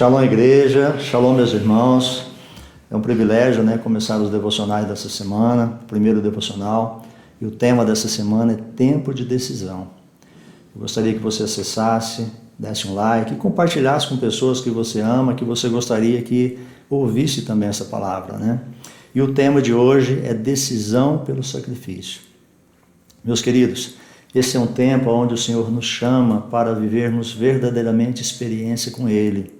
Shalom, igreja. Shalom, meus irmãos. É um privilégio, né, começar os devocionais dessa semana, primeiro devocional. E o tema dessa semana é tempo de decisão. Eu gostaria que você acessasse, desse um like e compartilhasse com pessoas que você ama, que você gostaria que ouvisse também essa palavra, né? E o tema de hoje é decisão pelo sacrifício. Meus queridos, esse é um tempo onde o Senhor nos chama para vivermos verdadeiramente experiência com Ele,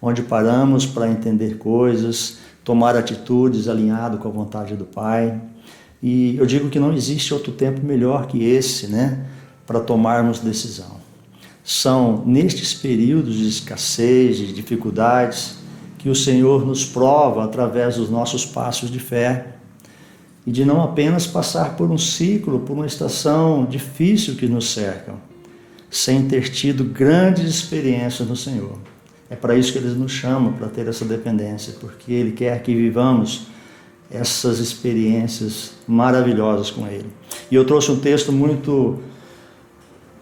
onde paramos para entender coisas, tomar atitudes alinhado com a vontade do Pai. E eu digo que não existe outro tempo melhor que esse, né, para tomarmos decisão. São nestes períodos de escassez, de dificuldades, que o Senhor nos prova através dos nossos passos de fé e de não apenas passar por um ciclo, por uma estação difícil que nos cerca, sem ter tido grandes experiências no Senhor. É para isso que Ele nos chama, para ter essa dependência, porque Ele quer que vivamos essas experiências maravilhosas com Ele. E eu trouxe um texto muito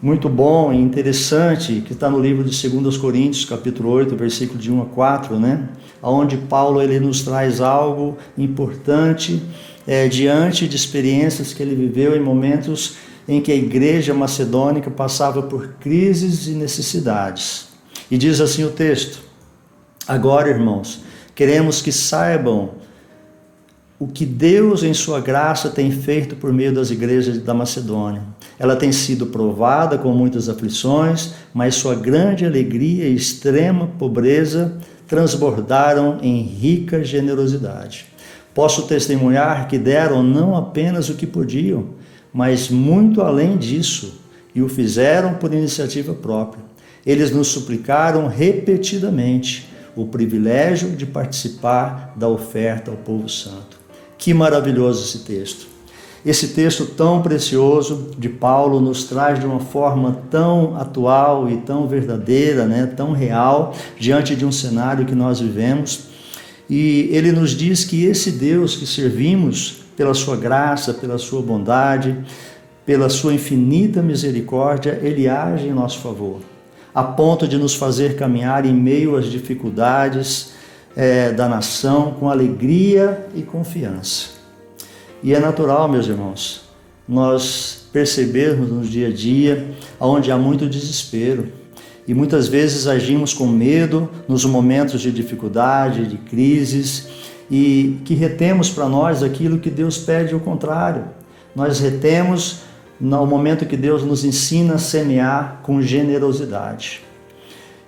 muito bom e interessante que está no livro de 2 Coríntios, capítulo 8, versículo de 1 a 4, né? Onde Paulo ele nos traz algo importante é, diante de experiências que ele viveu em momentos em que a igreja macedônica passava por crises e necessidades. E diz assim o texto: Agora, irmãos, queremos que saibam o que Deus, em Sua graça, tem feito por meio das igrejas da Macedônia. Ela tem sido provada com muitas aflições, mas Sua grande alegria e extrema pobreza transbordaram em rica generosidade. Posso testemunhar que deram não apenas o que podiam, mas muito além disso, e o fizeram por iniciativa própria. Eles nos suplicaram repetidamente o privilégio de participar da oferta ao povo santo. Que maravilhoso esse texto. Esse texto tão precioso de Paulo nos traz de uma forma tão atual e tão verdadeira, né, tão real, diante de um cenário que nós vivemos. E ele nos diz que esse Deus que servimos, pela sua graça, pela sua bondade, pela sua infinita misericórdia, ele age em nosso favor, a ponto de nos fazer caminhar em meio às dificuldades, é, da nação com alegria e confiança. E é natural, meus irmãos, nós percebermos no dia a dia onde há muito desespero e muitas vezes agimos com medo nos momentos de dificuldade, de crises e que retemos para nós aquilo que Deus pede o contrário. Nós retemos no momento que Deus nos ensina a semear com generosidade.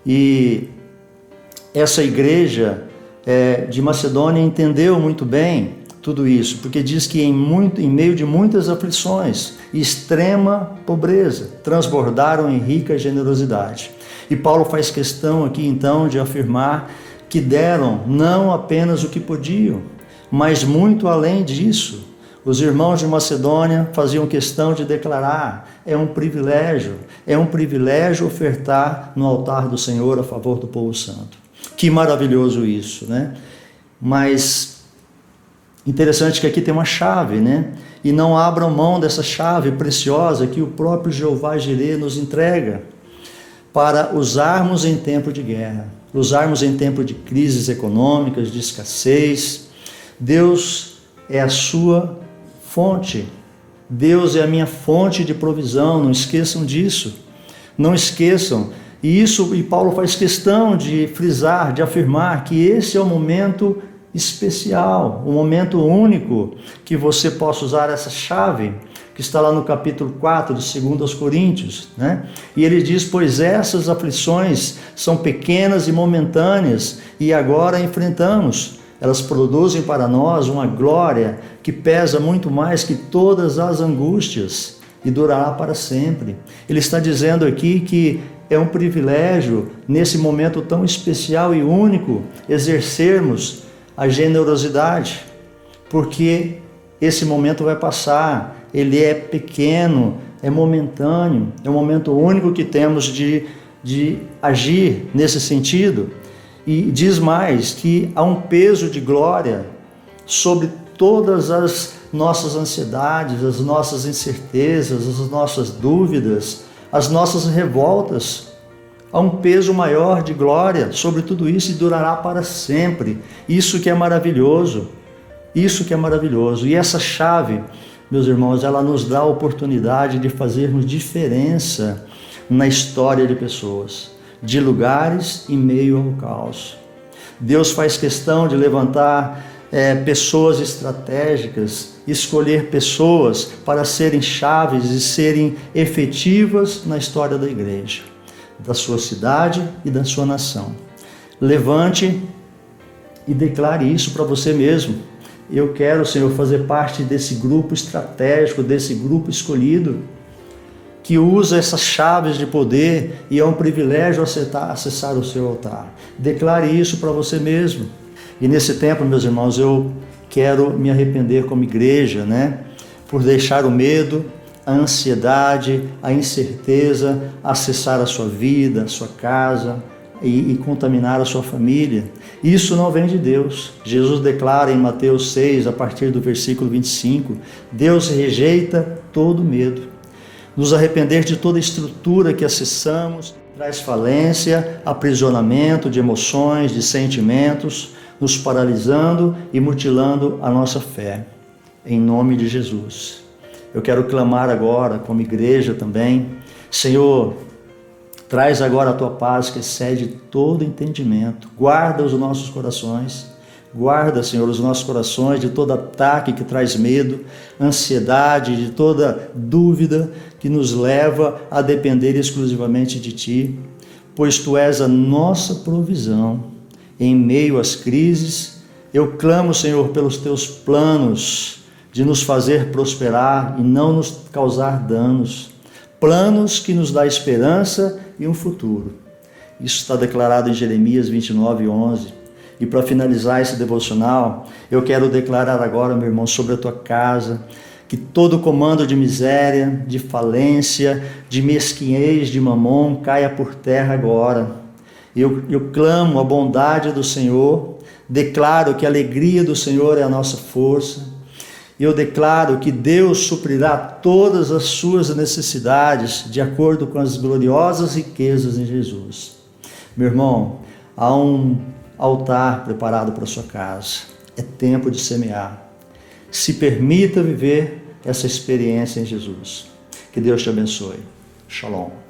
E essa igreja é, de Macedônia entendeu muito bem tudo isso, porque diz que em, muito, em meio de muitas aflições e extrema pobreza, transbordaram em rica generosidade. E Paulo faz questão aqui então de afirmar que deram não apenas o que podiam, mas muito além disso. Os irmãos de Macedônia faziam questão de declarar: é um privilégio, é um privilégio ofertar no altar do Senhor a favor do povo santo. Que maravilhoso isso, né? Mas interessante que aqui tem uma chave, né? E não abram mão dessa chave preciosa que o próprio Jeová Jireh nos entrega para usarmos em tempo de guerra, usarmos em tempo de crises econômicas, de escassez. Deus é a sua fonte. Deus é a minha fonte de provisão, não esqueçam disso. Não esqueçam e isso, e Paulo faz questão de frisar, de afirmar que esse é o momento especial, o momento único que você possa usar essa chave, que está lá no capítulo 4 de 2 Coríntios, né? E ele diz: Pois essas aflições são pequenas e momentâneas, e agora enfrentamos. Elas produzem para nós uma glória que pesa muito mais que todas as angústias e durará para sempre. Ele está dizendo aqui que é um privilégio, nesse momento tão especial e único, exercermos a generosidade, porque esse momento vai passar, ele é pequeno, é momentâneo, é um momento único que temos de, de agir nesse sentido. E diz mais que há um peso de glória sobre todas as nossas ansiedades, as nossas incertezas, as nossas dúvidas, as nossas revoltas, Há um peso maior de glória sobre tudo isso e durará para sempre. Isso que é maravilhoso. Isso que é maravilhoso. E essa chave, meus irmãos, ela nos dá a oportunidade de fazermos diferença na história de pessoas, de lugares em meio ao caos. Deus faz questão de levantar é, pessoas estratégicas, escolher pessoas para serem chaves e serem efetivas na história da igreja da sua cidade e da sua nação. Levante e declare isso para você mesmo. Eu quero, Senhor, fazer parte desse grupo estratégico, desse grupo escolhido, que usa essas chaves de poder e é um privilégio acessar, acessar o seu altar. Declare isso para você mesmo. E nesse tempo, meus irmãos, eu quero me arrepender como igreja, né? Por deixar o medo, a ansiedade, a incerteza acessar a sua vida, a sua casa e, e, contaminar a sua família. Isso não vem de Deus. Jesus declara em Mateus 6, a partir do versículo 25: Deus rejeita todo medo. Nos arrepender de toda estrutura que acessamos traz falência, aprisionamento de emoções, de sentimentos, nos paralisando e mutilando a nossa fé. Em nome de Jesus. Eu quero clamar agora, como igreja também, Senhor, traz agora a tua paz que excede todo entendimento, guarda os nossos corações, guarda, Senhor, os nossos corações de todo ataque que traz medo, ansiedade, de toda dúvida que nos leva a depender exclusivamente de Ti, pois Tu és a nossa provisão em meio às crises. Eu clamo, Senhor, pelos Teus planos de nos fazer prosperar e não nos causar danos. Planos que nos dá esperança e um futuro. Isso está declarado em Jeremias 29, 11. E para finalizar esse devocional, eu quero declarar agora, meu irmão, sobre a tua casa, que todo comando de miséria, de falência, de mesquinhez, de mamon caia por terra agora. Eu, eu clamo a bondade do Senhor, declaro que a alegria do Senhor é a nossa força, eu declaro que Deus suprirá todas as suas necessidades de acordo com as gloriosas riquezas em Jesus. Meu irmão, há um altar preparado para sua casa. É tempo de semear. Se permita viver essa experiência em Jesus. Que Deus te abençoe. Shalom.